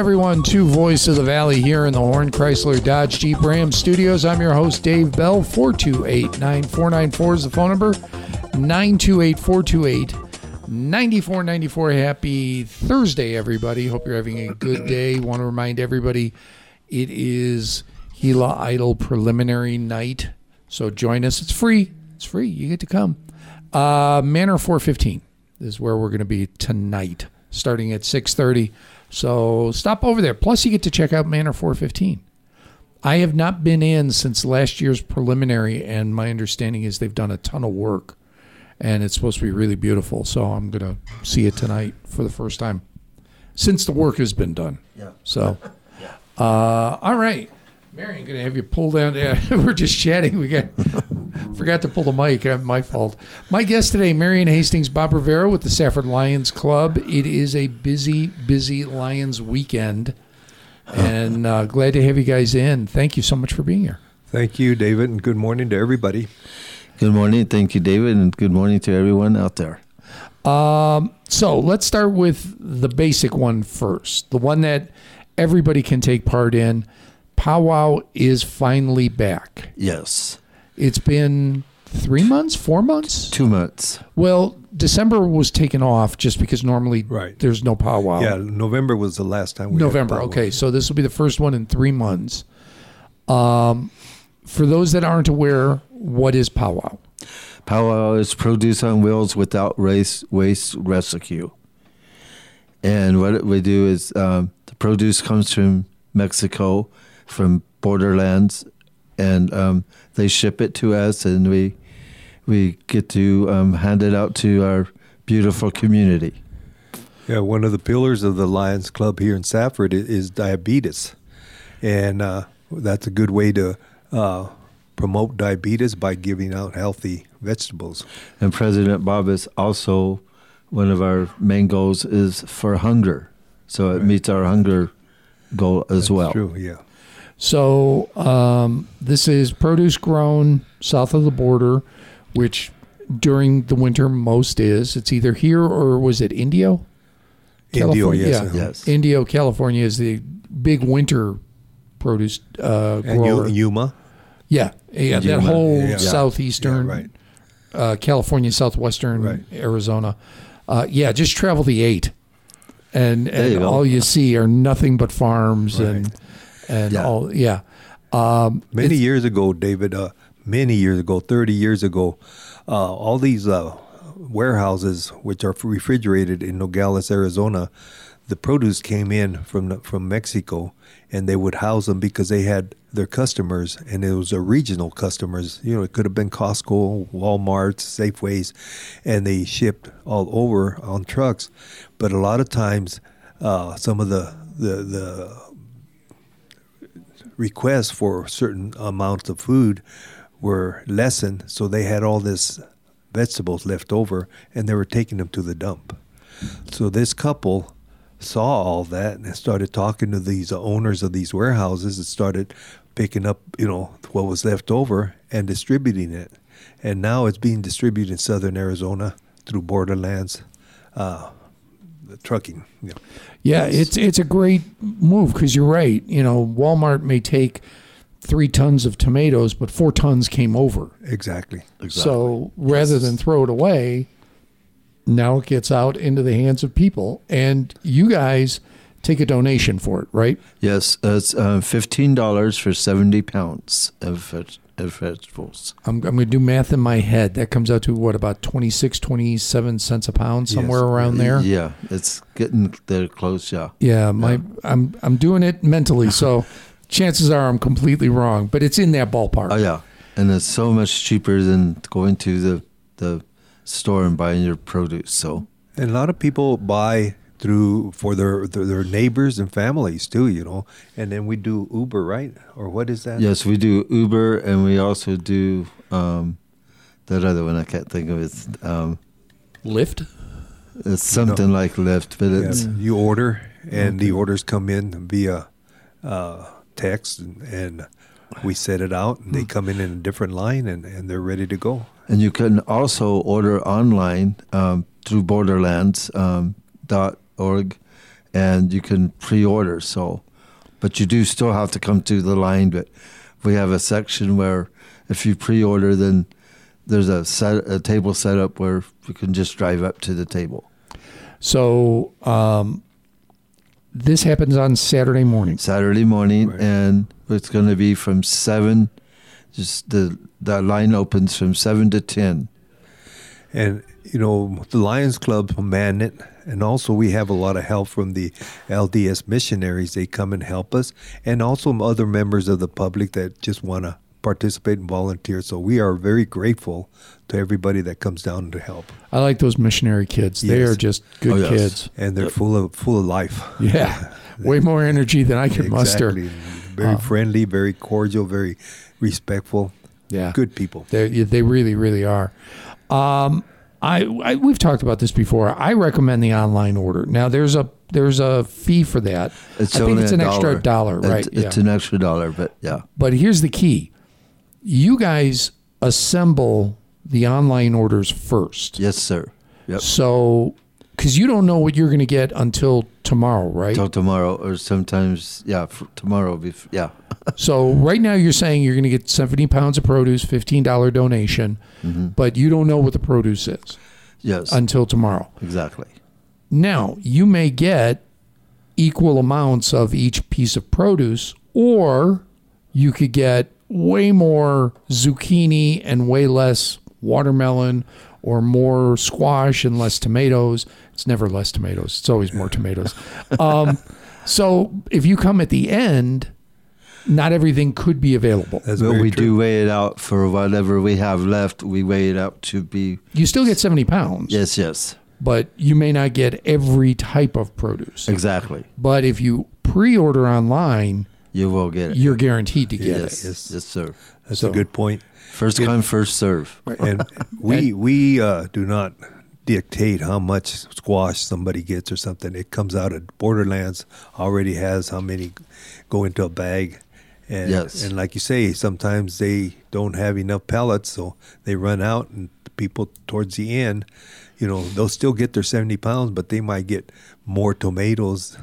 Everyone, to Voice of the Valley here in the Horn Chrysler Dodge Jeep Ram studios. I'm your host, Dave Bell. 428 9494 is the phone number. 928 428 9494. Happy Thursday, everybody. Hope you're having a good day. Want to remind everybody it is Gila Idol preliminary night. So join us. It's free. It's free. You get to come. Uh, Manor 415 is where we're going to be tonight, starting at 630. So stop over there. Plus, you get to check out Manor 415. I have not been in since last year's preliminary, and my understanding is they've done a ton of work, and it's supposed to be really beautiful. So I'm going to see it tonight for the first time since the work has been done. Yeah. So, uh, all right. Marion, going to have you pull down. Yeah, we're just chatting. We got forgot to pull the mic. Uh, My fault. My guest today, Marion Hastings Bob Rivera with the Safford Lions Club. It is a busy, busy Lions weekend, and uh, glad to have you guys in. Thank you so much for being here. Thank you, David, and good morning to everybody. Good morning. Thank you, David, and good morning to everyone out there. Um, so let's start with the basic one first, the one that everybody can take part in. Powwow is finally back. Yes. It's been three months, four months. Two months. Well, December was taken off just because normally Right. there's no powwow. Yeah, November was the last time we November. powwow. Okay, so this will be the first one in three months. Um, for those that aren't aware, what is powwow? Powwow is produce on wheels without race waste rescue. And what we do is um, the produce comes from Mexico, from borderlands, and um, they ship it to us, and we we get to um, hand it out to our beautiful community. Yeah, one of the pillars of the Lions Club here in Safford is diabetes, and uh, that's a good way to uh, promote diabetes by giving out healthy vegetables. And President Bob is also one of our main goals is for hunger. So it Right. meets our hunger goal as That's well. True. Yeah. So um, this is produce grown south of the border, which during the winter most is. It's either here or was it Indio? Indio, California, yes. yeah. uh-huh. Yes. Indio, California is the big winter produce uh, grower. Yu- Yuma. yeah, yeah, that whole yeah. southeastern, Yeah, right. uh, California, southwestern Right. Arizona. Uh, yeah, just travel the eight, and There you and go. all you see are nothing but farms and and Yeah. all. Yeah, um, Many years ago, David, uh, many years ago, 30 years ago, uh, all these uh, warehouses, which are refrigerated in Nogales, Arizona, the produce came in from the, from Mexico, and they would house them because they had their customers, and it was a regional customers. You know, it could have been Costco, Walmart, Safeways, and they shipped all over on trucks. But a lot of times, uh, some of the the the requests for certain amounts of food were lessened, so they had all this vegetables left over, and they were taking them to the dump. So this couple saw all that and started talking to these owners of these warehouses and started picking up, you know, what was left over and distributing it. And now it's being distributed in southern Arizona through Borderlands, uh, trucking. You know. Yeah, it's it's a great move because you're right. You know, Walmart may take three tons of tomatoes, but four tons came over. Exactly. So rather than throw it away, now it gets out into the hands of people, and you guys take a donation for it, right? Yes, it's uh, fifteen dollars for seventy pounds of, veg- of vegetables. I'm, I'm going to do math in my head. That comes out to what about 26, 27 cents a pound, somewhere Yes. around there. Yeah, it's getting there close. Yeah. Yeah, my I'm I'm doing it mentally, so chances are I'm completely wrong, but it's in that ballpark. Oh yeah, and it's so much cheaper than going to the the store and buying your produce. So And a lot of people buy through for their, their their neighbors and families too, you know. And then we do Uber, right? Or what is that? yes, we do Uber, and we also do um, that other one. I can't think of it. Um, Lyft. it's something like Lyft, but Yeah, it's you order, and the orders come in via uh, text, and, and we set it out, and they come in in a different line, and, and they're ready to go. And you can also order online um, through Borderlands um, dot org, and you can pre-order. So, but you do still have to come to the line. But we have a section where if you pre-order, then there's a set a table set up where you can just drive up to the table. So um, this happens on Saturday morning. Saturday morning, Right. and it's going to be from seven. Just the the line opens from seven to ten. And you know, the Lions Club man it, and also we have a lot of help from the LDS missionaries. They come and help us, and also other members of the public that just want to participate and volunteer. So we are very grateful to everybody that comes down to help, I like those missionary kids. They are just good Oh, yes. kids. and they're full of full of life. Yeah. Way more energy than I could muster. Exactly. Very Uh, friendly, very cordial, very respectful. Yeah. Good people. They they really really are. Um, I, I we've talked about this before. I recommend the online order. Now there's a there's a fee for that. It's I think it's an extra dollar, right? It's, it's an extra dollar, but yeah. But here's the key: you guys assemble the online orders first. Yes, sir. Yep. So, because you don't know what you're going to get until tomorrow, right? Until tomorrow, or sometimes, yeah, tomorrow. Bef- yeah, So right now you're saying you're going to get 70 pounds of produce, $15 donation, mm-hmm. but you don't know what the produce is yes, until tomorrow. exactly. Now, you may get equal amounts of each piece of produce, or you could get way more zucchini and way less watermelon, or more squash and less tomatoes. It's never less tomatoes, it's always more tomatoes. Um, so if you come at the end, not everything could be available. That's Well, we true. do weigh it out for whatever we have left. We weigh it out to be You still get 70 pounds, yes, yes, but you may not get every type of produce. exactly. But if you pre order online, You will get it. you're guaranteed to get yes, it. yes, yes, sir. That's So- a good point. First Yeah. come, first serve. and we we uh, do not dictate how much squash somebody gets or something. It comes out of Borderlands already has how many go into a bag, and Yes. and like you say, sometimes they don't have enough pellets, so they run out, and the people towards the end, you know, they'll still get their seventy pounds, but they might get more tomatoes.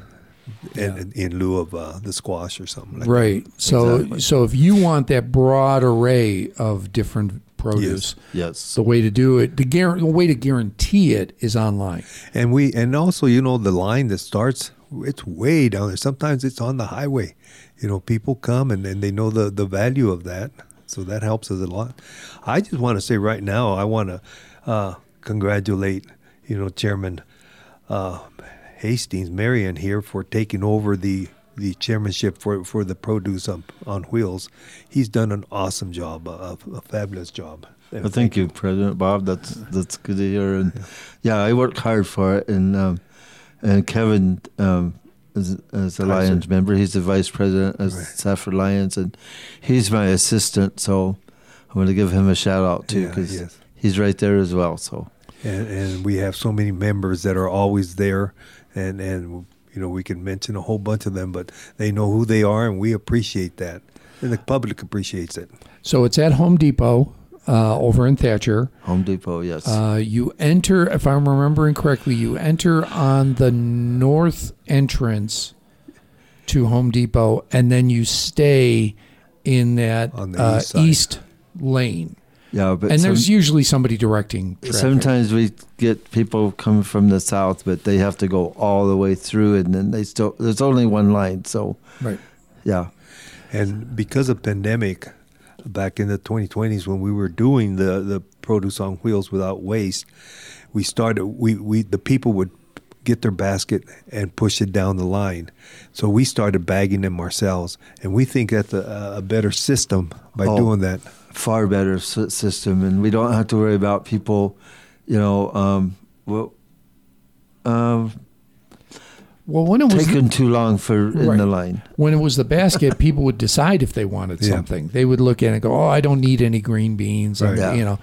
In, in lieu of uh, the squash or something like Right. So Exactly. so if you want that broad array of different produce, Yes, the way to do it, the, guar- the way to guarantee it is online. And we and also you know the line that starts it's way down there. Sometimes it's on the highway. You know, people come and, and they know the, the value of that. So that helps us a lot. I just want to say right now, I want to uh, congratulate, you know, Chairman uh, Hastings, Marion here for taking over the the chairmanship for, for the produce on, on wheels. He's done an awesome job, a, a fabulous job. Well, thank you, President Bob. That's that's good to hear. And yeah, I worked hard for it. And um, and Kevin, um, as, as a. Lions member, he's the vice president of Right. Safford Lions, and he's my assistant. So I'm going to give him a shout out too Yeah, because yes. he's right there as well. So and, and we have so many members that are always there and and you know we can mention a whole bunch of them but they know who they are and we appreciate that and the public appreciates it So it's at Home Depot uh, over in Thatcher. Home Depot, yes, Uh, you enter, if I'm remembering correctly, you enter on the north entrance to Home Depot, and then you stay in that On the uh, east east lane. Yeah. But And some- there's usually somebody directing traffic. sometimes we get people coming from the south, but they have to go all the way through, and then they still there's only one line. So right. yeah, and because of pandemic back in the 2020s when we were doing the the produce on wheels without waste we started we we the people would get their basket and push it down the line so we started bagging them ourselves and we think that's a, a better system by Oh. doing that far better system, and we don't have to worry about people, you know, um, well, um, Well, when it was taking too long for in the line. when it was the basket, people would decide if they wanted Yeah. something. They would look at it and go, "Oh, I don't need any green beans," and, Yeah. you know.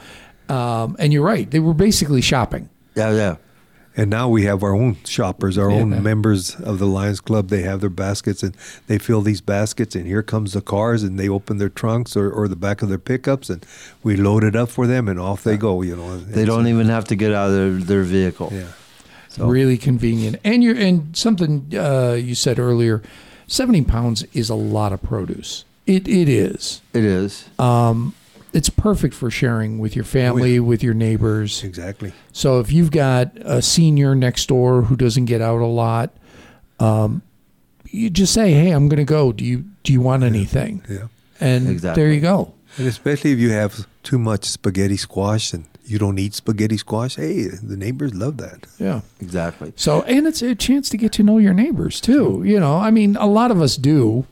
Um, and you're right; they were basically shopping. Yeah, yeah. And now we have our own shoppers, our Yeah. own members of the Lions Club. They have their baskets and they fill these baskets, and here comes the cars, and they open their trunks or, or the back of their pickups, and we load it up for them, and off they go. You know, They don't even have to get out of their, their vehicle. Yeah. So Really convenient. And you're and something uh, you said earlier, seventy pounds is a lot of produce. It it is. it is. Um, it's perfect for sharing with your family, with your neighbors. Exactly. So if you've got a senior next door who doesn't get out a lot, um, you just say, "Hey, I'm going to go. Do you do you want anything?" Yeah. And Exactly. there you go. And especially if you have too much spaghetti squash and you don't eat spaghetti squash, hey, the neighbors love that. Yeah. Exactly. So and it's a chance to get to know your neighbors too. You know, I mean, a lot of us do.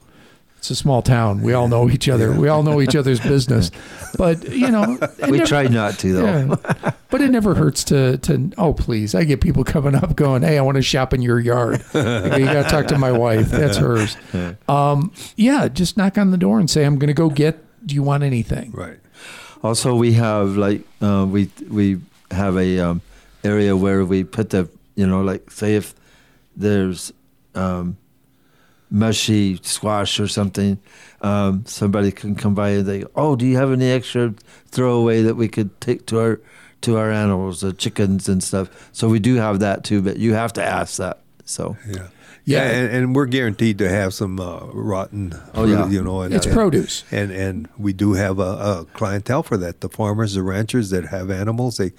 It's a small town. We all know each other. We all know each other's business. But you know, We never- try not to though. Yeah. But it never hurts to to oh please. I get people coming up going, Hey, I want to shop in your yard. Go, you gotta talk to my wife. That's hers. Um, yeah, just knock on the door and say, I'm gonna go get do you want anything? Right. Also, we have like uh, we we have a um, area where we put the you know like say if there's um, mushy squash or something, um, somebody can come by and they go, oh, do you have any extra throwaway that we could take to our to our animals, the chickens and stuff? So we do have that too, but you have to ask that. So Yeah. Yeah. Yeah, and, and we're guaranteed to have some uh, rotten, Oh, yeah. you know, and, It's and, produce. and and we do have a, a clientele for that. The farmers, the ranchers that have animals, they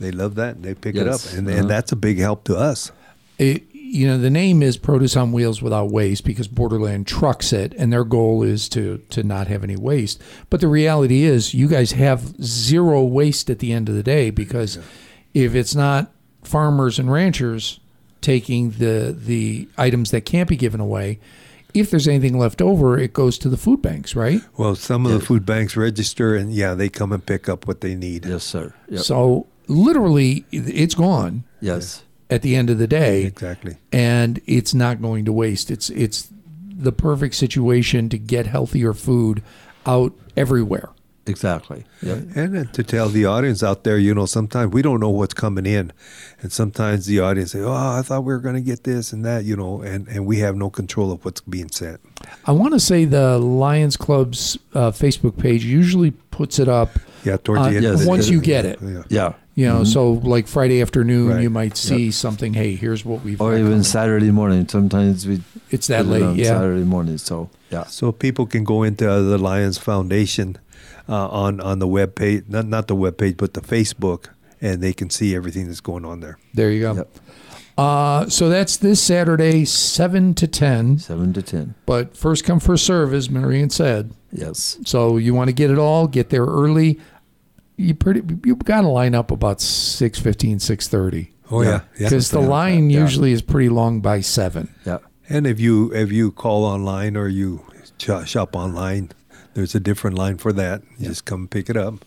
they love that and they pick it up, and Uh-huh. and that's a big help to us. it, you know the name is produce on wheels without waste because borderland trucks it and their goal is to to not have any waste but the reality is you guys have zero waste at the end of the day because if it's not farmers and ranchers taking the the items that can't be given away if there's anything left over it goes to the food banks right Well, some of the food banks register, and yeah, they come and pick up what they need. yes, sir. Yep. so literally it's gone yes. At the end of the day Exactly. and it's not going to waste. It's it's the perfect situation to get healthier food out everywhere. Exactly. Yep. And to tell the audience out there, you know, sometimes we don't know what's coming in, and sometimes the audience say, "Oh, I thought we were going to get this and that," you know, and and we have no control of what's being sent. I want to say the Lions Club's uh, Facebook page usually puts it up Yeah, towards Uh, the end. yes, once you get it. Yeah. Yeah. You know, so like Friday afternoon, Right. you might see something. Hey, here's what we've. Or got even coming." Saturday morning. Sometimes we It's that put it late. on Yeah. Saturday morning. So yeah. So people can go into the Lions Foundation uh, on on the web page, not not the web page, but the Facebook, and they can see everything that's going on there. There you go. Yep. Uh, so that's this Saturday, seven to ten. Seven to ten. But first come, first serve, as Marion said. Yes. So you want to get it all, get there early. You pretty you've got to line up about 6:15, 6:30 Oh Yeah. because the line Yeah. usually is pretty long by 7. Yeah. And if you if you call online or you shop online, there's a different line for that. You just come pick it up.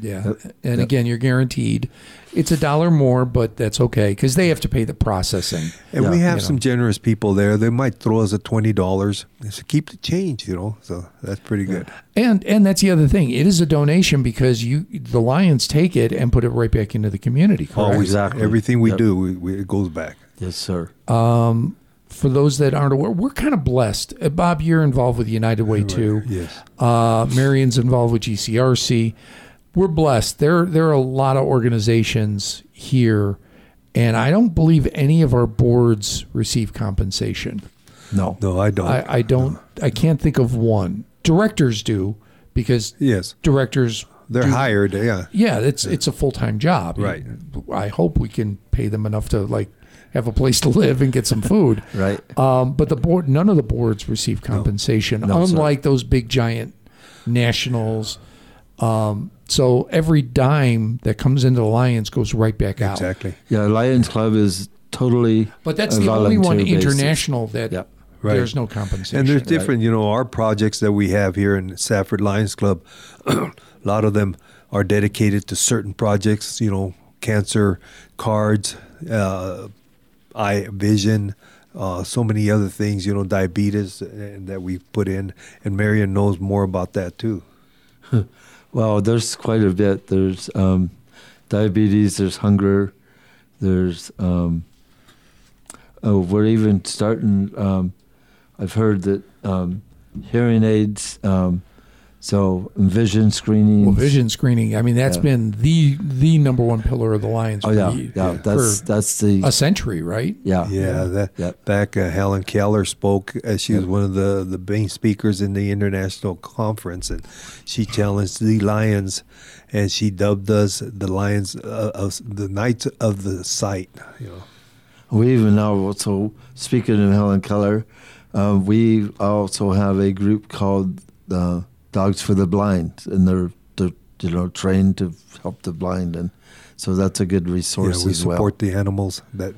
Yeah. Yep. And Yep. again, you're guaranteed. It's a dollar more, but that's okay cuz they have to pay the processing. And Yeah. we have You know. some generous people there. They might throw us a twenty dollars. So keep the change, you know. So that's pretty good. And and that's the other thing. It is a donation because you the Lions take it and put it right back into the community. correct? Always, Exactly. everything we Yep. do, we, we, it goes back. Yes, sir. Um for those that aren't aware, we're kind of blessed. Uh, Bob, you're involved with United Way too. Yes. Uh, Marion's involved with GCRC. We're blessed. There, there are a lot of organizations here, and I don't believe any of our boards receive compensation. No. No, I don't. I, I don't. I can't think of one. Directors do because yes, directors. they're do- hired. Yeah. Yeah, it's it's a full time job. Right. I hope we can pay them enough to like have a place to live and get some food. Right. Um, but the board, none of the boards receive compensation, No, sir. unlike those big giant nationals. Um, so every dime that comes into the Lions goes right back out. Exactly. Yeah. Lions Club is totally. But that's the only one volunteer basis. international that Yeah. Right. there's no compensation. And there's different, you know, our projects that we have here in Safford Lions Club. a lot of them are dedicated to certain projects. You know, cancer cards, uh, eye vision, uh, so many other things. You know, diabetes uh, that we put in, and Marion knows more about that too. Well, there's quite a bit. There's um, diabetes. There's hunger. There's. Um, oh, we're even starting. Um, I've heard that um, hearing aids. Um, So vision screening. Well, vision screening. I mean, that's Yeah. been the the number one pillar of the Lions. Oh yeah, ye- yeah. That's for that's the a century, right? yeah Yeah, that Yep. back uh, Helen Keller spoke. Uh, she was one of the the main speakers in the international conference, and she challenged the Lions, and she dubbed us the Lions uh, of the Knights of the Sight. You know, We even now also speaking of Helen Keller, uh, we also have a group called uh, Dogs for the Blind, and they're they're you know trained to help the blind, and so that's a good resource yeah, we as well. support the animals that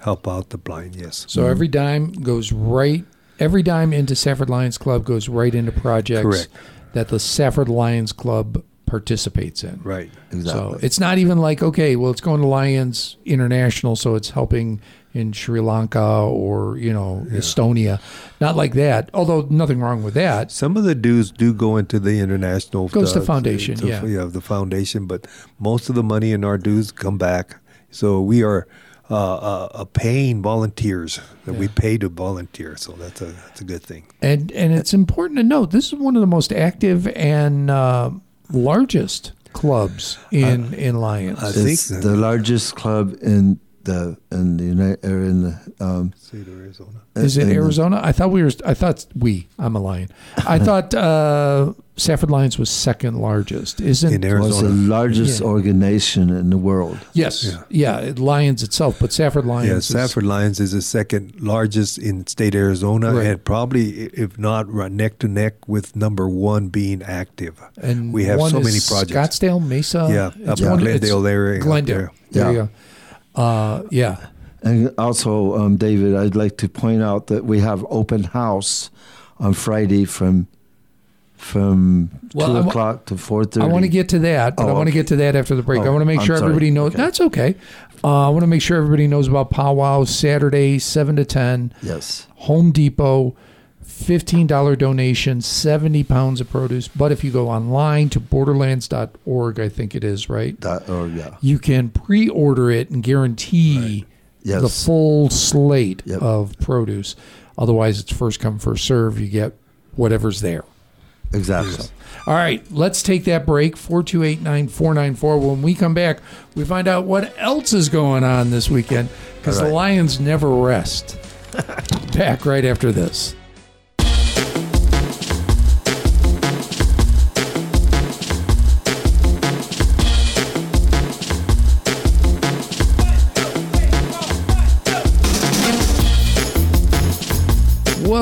help out the blind. Yes, So mm-hmm. every dime goes right. Every dime into Safford Lions Club goes right into projects Correct. that the Safford Lions Club participates in. right. exactly. So it's not even like okay, well, it's going to Lions International, so it's helping in Sri Lanka or you know Estonia. Not like that. Although nothing wrong with that. Some of the dues do go into the international. Goes to uh, foundation, to- yeah. the foundation. But most of the money in our dues come back. So we are uh, uh, uh, paying volunteers that we pay to volunteer. So that's a that's a good thing. And and it's important to note this is one of the most active and uh, largest clubs in in Lions. I think it's the largest club in the in the United or in the um, State of Arizona. is it in the- Arizona? I thought we were. I thought we. I'm a lion. I thought uh, Safford Lions was second largest. Isn't In Arizona was the largest Yeah. organization in the world. Yes, Yeah. yeah, Lions itself, but Safford Lions. Yeah, is- Safford Lions is the second largest in state Arizona, Right. and probably, if not, right neck to neck with number one being active. and we have one so is many projects. Scottsdale, Mesa. yeah, it's up one- in Glendale area. Glendale. there. There you Yeah. go. Uh, yeah. And also, um, David, I'd like to point out that we have open house on Friday from from Well, two I wa- o'clock to four thirty. I want to get to that, but Oh, I want to okay. get to that after the break. I Oh, want to make I'm sure sorry. everybody knows. Okay. That's okay. Uh, I want to make sure everybody knows about Powwow Saturday, seven to ten. yes, Home Depot, fifteen dollar donation, seventy pounds of produce. But if you go online to borderlands.org, I think it is right. that or yeah, You can pre-order it and guarantee yes, the full slate Yep. of produce. Otherwise, it's first come first serve. You get whatever's there. exactly. All right, let's take that break. 4289494. When we come back, we find out what else is going on this weekend because All the. Lions never rest. back right after this.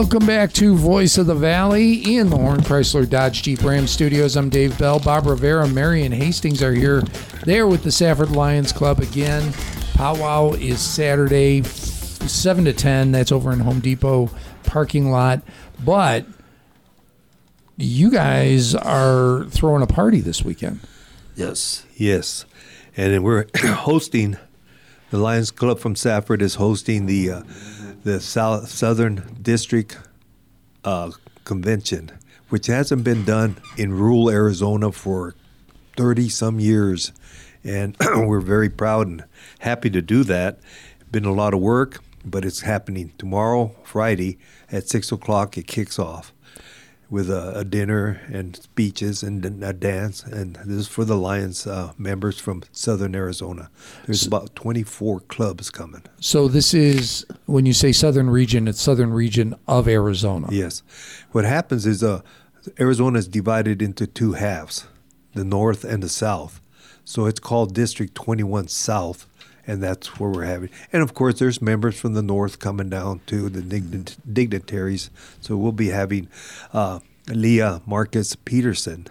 Welcome back to Voice of the Valley in the Horn Chrysler Dodge Jeep Ram Studios. I'm Dave Bell. Bob Rivera, Marion Hastings are here. They're with the Safford Lions Club again. Powwow is Saturday, 7 to 10. That's over in Home Depot parking lot. But you guys are throwing a party this weekend. Yes, Yes, and we're hosting the Lions Club from Safford is hosting the uh, the South Southern District uh, Convention, which hasn't been done in rural Arizona for thirty some years, and we're very proud and happy to do that. Been a lot of work, but it's happening tomorrow, Friday at six o'clock. It kicks off with a, a dinner and speeches and a dance. And this is for the Lions uh, members from Southern Arizona. There's about 24 clubs coming. So this is when you say southern region, it's southern region of Arizona. Yes. What happens is uh, Arizona is divided into two halves, the north and the south. So it's called District 21 South, and that's where we're having. And of course, there's members from the north coming down too, the digni- dignitaries. So we'll be having uh, Lea Márquez Peterson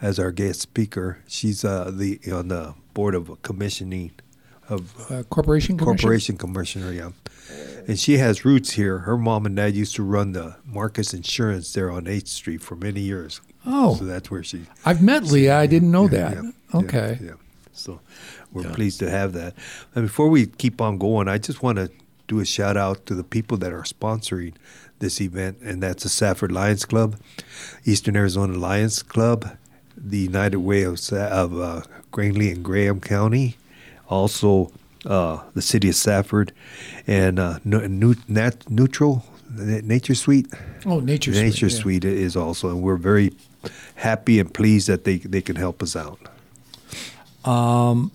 as our guest speaker. She's uh, the on the board of commissioning of Uh, Corporation Commission? Corporation Commissioner, yeah. And she has roots here. Her mom and dad used to run the Márquez Insurance there on 8th Street for many years. Oh. So that's where she. I've met Leah. I didn't know that. Yeah, okay. Yeah, yeah. So we're pleased to have that. And before we keep on going, I just want to do a shout out to the people that are sponsoring this event, and that's the Safford Lions Club, Eastern Arizona Lions Club, the United Way of, Sa- of uh, Greenlee and Graham County, also uh, the City of Safford, and uh, Nu- Nat- Neutral Nature Suite. Oh, Nature Suite, Nature yeah. Suite is also, and we're very happy and pleased that they they can help us out. And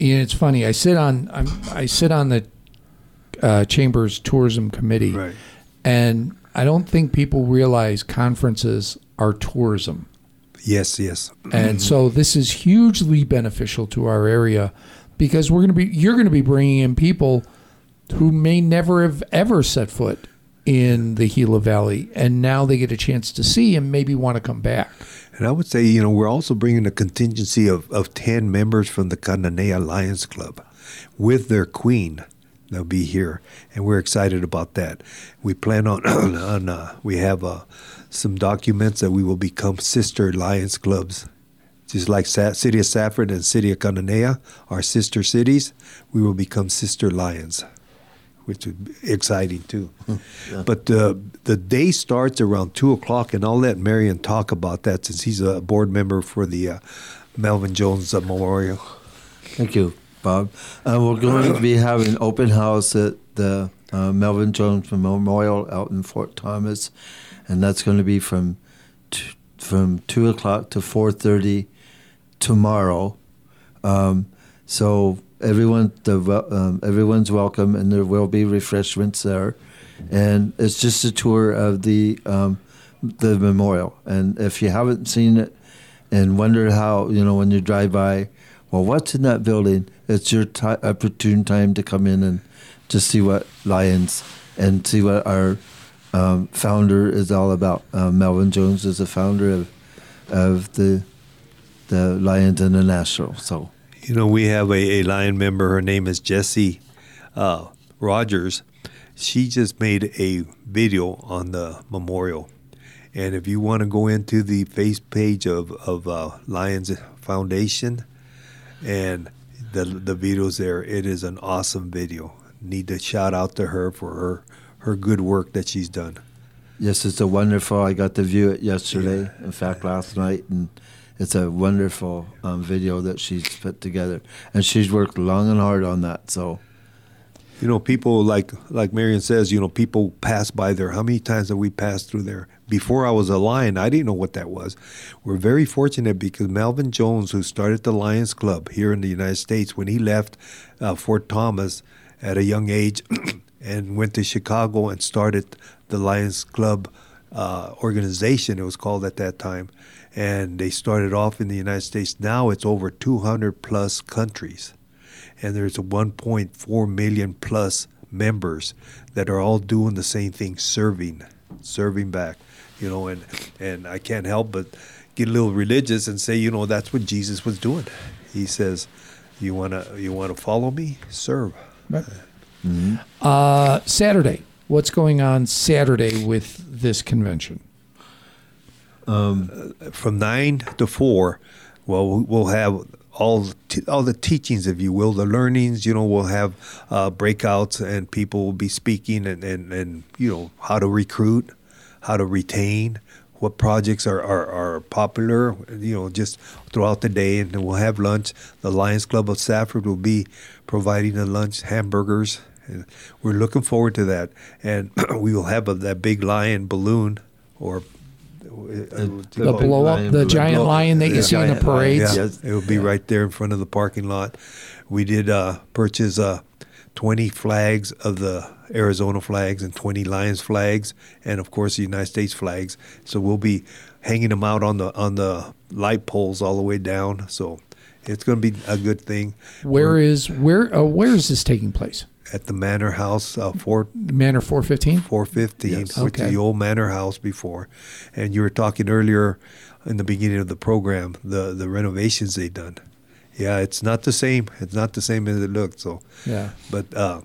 it's funny. I sit on I'm, I sit on the uh, chamber's tourism committee, Right. and I don't think people realize conferences are tourism. Yes, yes. And so this is hugely beneficial to our area because we're going to be you're going to be bringing in people who may never have ever set foot in the Gila Valley and now they get a chance to see and maybe want to come back. And I would say, you know, we're also bringing a contingency of, of 10 members from the Cananea Lions Club with their queen. They'll be here, and we're excited about that. We plan on, on uh, we have uh, some documents that we will become sister Lions clubs. Just like Sa- City of Safford and City of Cananea, our sister cities, we will become sister Lions, which is exciting too. But uh, the day starts around two o'clock, and I'll let Marion talk about that since he's a board member for the uh, Melvin Jones Memorial. Thank you, Bob. Uh, we're going to be having open house at the uh, Melvin Jones Memorial out in Fort Thomas, and that's going to be from t- from two o'clock to four thirty tomorrow. Um, so everyone, the um, everyone's welcome, and there will be refreshments there, and it's just a tour of the um, the memorial. And if you haven't seen it and wonder how, you know, when you drive by, well, what's in that building? It's your ti opportune time to come in and just see what Lions and see what our um, founder is all about. Uh, Melvin Jones is the founder of of the the Lions International. So You know, we have a, a Lion member. Her name is Jessie uh, Rogers. She just made a video on the memorial. And if you want to go into the face page of, of uh, Lions Foundation and the, the videos there, it is an awesome video. Need to shout out to her for her, her good work that she's done. yes, it's a wonderful. I got to view it yesterday. In fact, last night, and it's a wonderful um, video that she's put together, and she's worked long and hard on that. So. You know, people like like Marion says, you know, people pass by there. How many times have we passed through there? Before I was a Lion, I didn't know what that was. We're very fortunate because Melvin Jones, who started the Lions Club here in the United States, when he left uh, Fort Thomas at a young age and went to Chicago and started the Lions Club uh, organization, it was called at that time. And they started off in the United States. Now it's over 200 plus countries and there's 1.4 million plus members that are all doing the same thing serving serving back you know and and i can't help but get a little religious and say you know that's what jesus was doing he says you want to you want to follow me serve Uh, Saturday. What's going on Saturday with this convention? From nine to four, well, we'll have all t- all the teachings, if you will, the learnings. You know, we'll have uh, breakouts, and people will be speaking, and, and, and you know how to recruit, how to retain, what projects are, are, are popular. You know, just throughout the day, and then we'll have lunch. The Lions Club of Safford will be providing the lunch, hamburgers. And we're looking forward to that, and we will have a, that big lion balloon, or The blow up, the giant lion that you The see in the giant lion, parades. yeah, Yes. it will be right there in front of the parking lot. We did uh, purchase uh, 20 flags of the Arizona flags and 20 Lions flags, and of course the United States flags. So we'll be hanging them out on the on the light poles all the way down. So it's going to be a good thing. Where is where uh, where is this taking place? At the Manor House, uh, Fort Manor 415. 415, Yes. which Okay. is the old manor house before. And you were talking earlier in the beginning of the program, the, the renovations they done. Yeah, it's not the same. It's not the same as it looked. So, Yeah. but uh,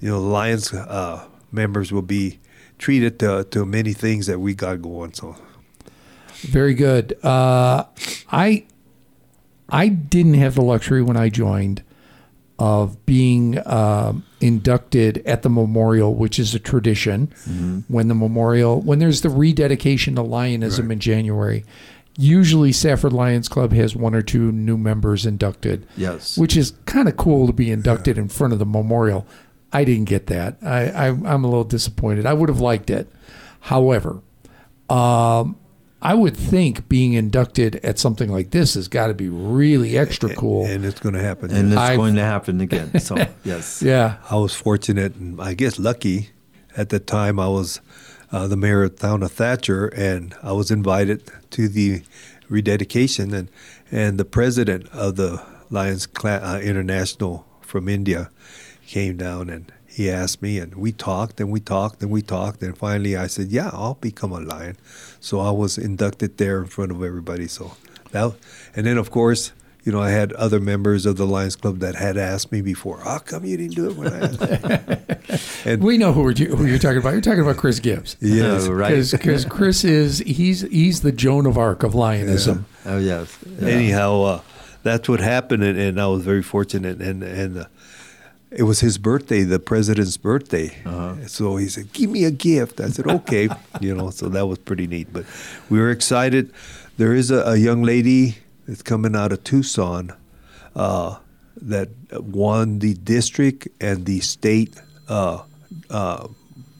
you know, the Lions uh, members will be treated to, to many things that we got going. So, Very good. Uh, I I didn't have the luxury when I joined of being um, inducted at the memorial, which is a tradition. When the memorial, when there's the rededication to Lionism in January, usually Safford Lions Club has one or two new members inducted. Yes. which is kind of cool to be inducted in front of the memorial. I didn't get that. I, I I'm a little disappointed. I would have liked it. However, um, I would think being inducted at something like this has got to be really extra cool. and it's going to happen. And it's I've- going to happen again. So yes. yeah. I was fortunate and I guess lucky. At the time, I was uh, the mayor of town of Thatcher, and I was invited to the rededication, and and the president of the Lions Cla- uh, International from India came down and he asked me, and we talked and we talked and we talked, and finally I said, "Yeah, I'll become a lion." So I was inducted there in front of everybody. So that, and then of course. You know, I had other members of the Lions Club that had asked me before, "How come you didn't do it when I asked?" and We know who, you, who you're talking about. You're talking about Chris Gibbs. Yeah, Oh, right. Because Chris is he's he's the Joan of Arc of Lionism. Oh yes. Yeah. anyhow, uh, that's what happened, and, and I was very fortunate. And and uh, it was his birthday, the president's birthday. So he said, "Give me a gift." I said, "Okay," you know. So that was pretty neat. But we were excited. There is a, a young lady that's coming out of Tucson uh, that won the district and the state uh, uh,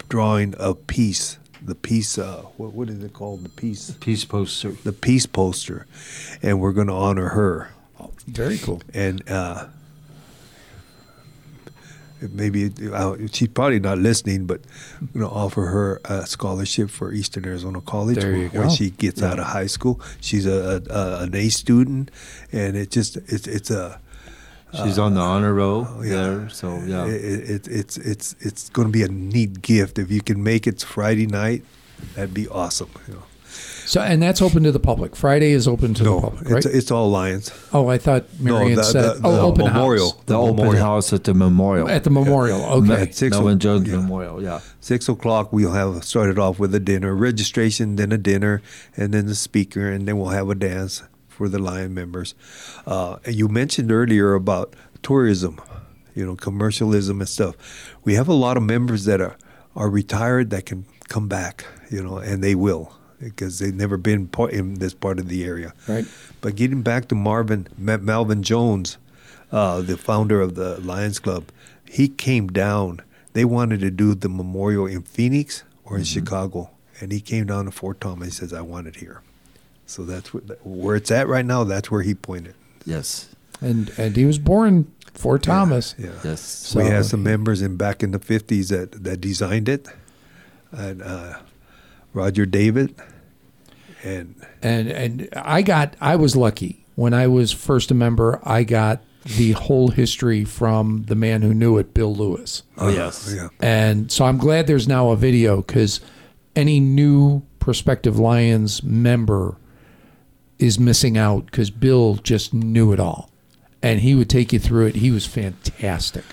drawing of peace. The peace. Uh, what, what is it called? The peace Peace poster. the peace poster, and we're going to honor her. Very cool. And uh, maybe uh, she's probably not listening, but going to offer her a scholarship for Eastern Arizona College, where go. she gets out of high school. She's a, a an A student, and it just it's it's a She's on the honor roll oh, yeah. there. So yeah. It, it, it's it's it's going to be a neat gift if you can make it Friday night. That'd be awesome. You know. So and that's open to the public. Friday is open to the public, right? it's it's all Lions. oh, I thought Marion the- said the- oh the open memorial. house the open memorial. house at the memorial. at the memorial. Okay. At six Melvin o- Jones yeah. Memorial. Yeah. Six o'clock, we'll have started off with a dinner, registration, then a dinner, and then the speaker, and then we'll have a dance for the Lion members. Uh, and you mentioned earlier about tourism, you know, commercialism and stuff. We have a lot of members that are, are retired that can come back, you know, and they will because they've never been part in this part of the area. Right. But getting back to Marvin Ma- Malvin Jones, uh, the founder of the Lions Club, he came down. They wanted to do the memorial in Phoenix or in Chicago, and he came down to Fort Thomas. He says, "I want it here." So that's what, where it's at right now. That's where he pointed. Yes. And and he was born Fort Thomas. Yeah. Yes. So we had some members in back in the fifties that that designed it, and uh, Roger David, and and and I got I was lucky when I was first a member. I got the whole history from the man who knew it, Bill Lewis. Oh yes. yeah, And so I'm glad there's now a video because any new prospective Lions member is missing out because Bill just knew it all. And he would take you through it. He was fantastic.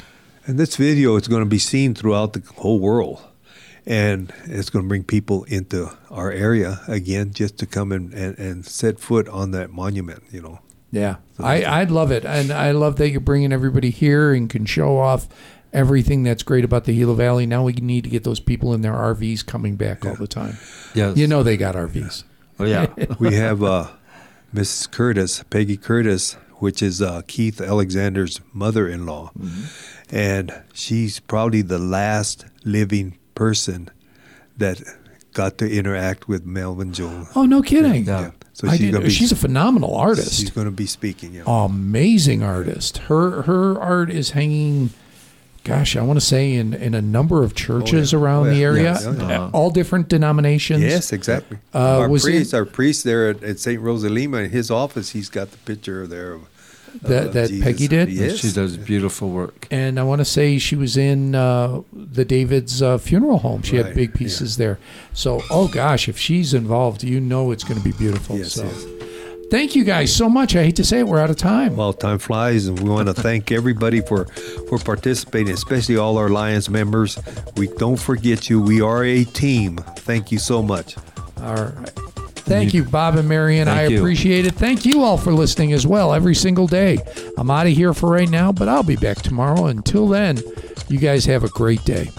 And this video is going to be seen throughout the whole world. And it's going to bring people into our area again just to come and, and, and set foot on that monument, you know. Yeah, I, I'd love it, and I love that you're bringing everybody here and can show off everything that's great about the Gila Valley. Now we need to get those people in their RVs coming back all the time. Yes. You know they got RVs. Oh yeah. We have uh, Mrs. Curtis, Peggy Curtis, which is uh, Keith Alexander's mother in law. And she's probably the last living person that got to interact with Melvin Jones. Oh, no kidding. Yeah. So I she's didn't- gonna be she's a phenomenal artist. She's going to be speaking. Yeah. amazing artist. Her her art is hanging. Gosh, I want to say in, in a number of churches Oh, yeah. around Oh, the area, Yeah, yeah, yeah. all different denominations. Yes, exactly. Uh, our was priest, it- our priest there at, at St. Rosa Lima, in his office, he's got the picture there of that that Jesus. Peggy did. Yes. She does beautiful work. And I want to say she was in uh, the David's uh, funeral home. She had big pieces there. So, oh gosh, if she's involved, you know it's going to be beautiful. Yes, so, yes. thank you guys so much. I hate to say it, we're out of time. Well, time flies, and we want to thank everybody for for participating, especially all our Lions members. We don't forget you. We are a team. Thank you so much. All right. Thank you, Bob and Marion. I you. appreciate it. Thank you all for listening as well every single day. I'm out of here for right now, but I'll be back tomorrow. Until then, you guys have a great day.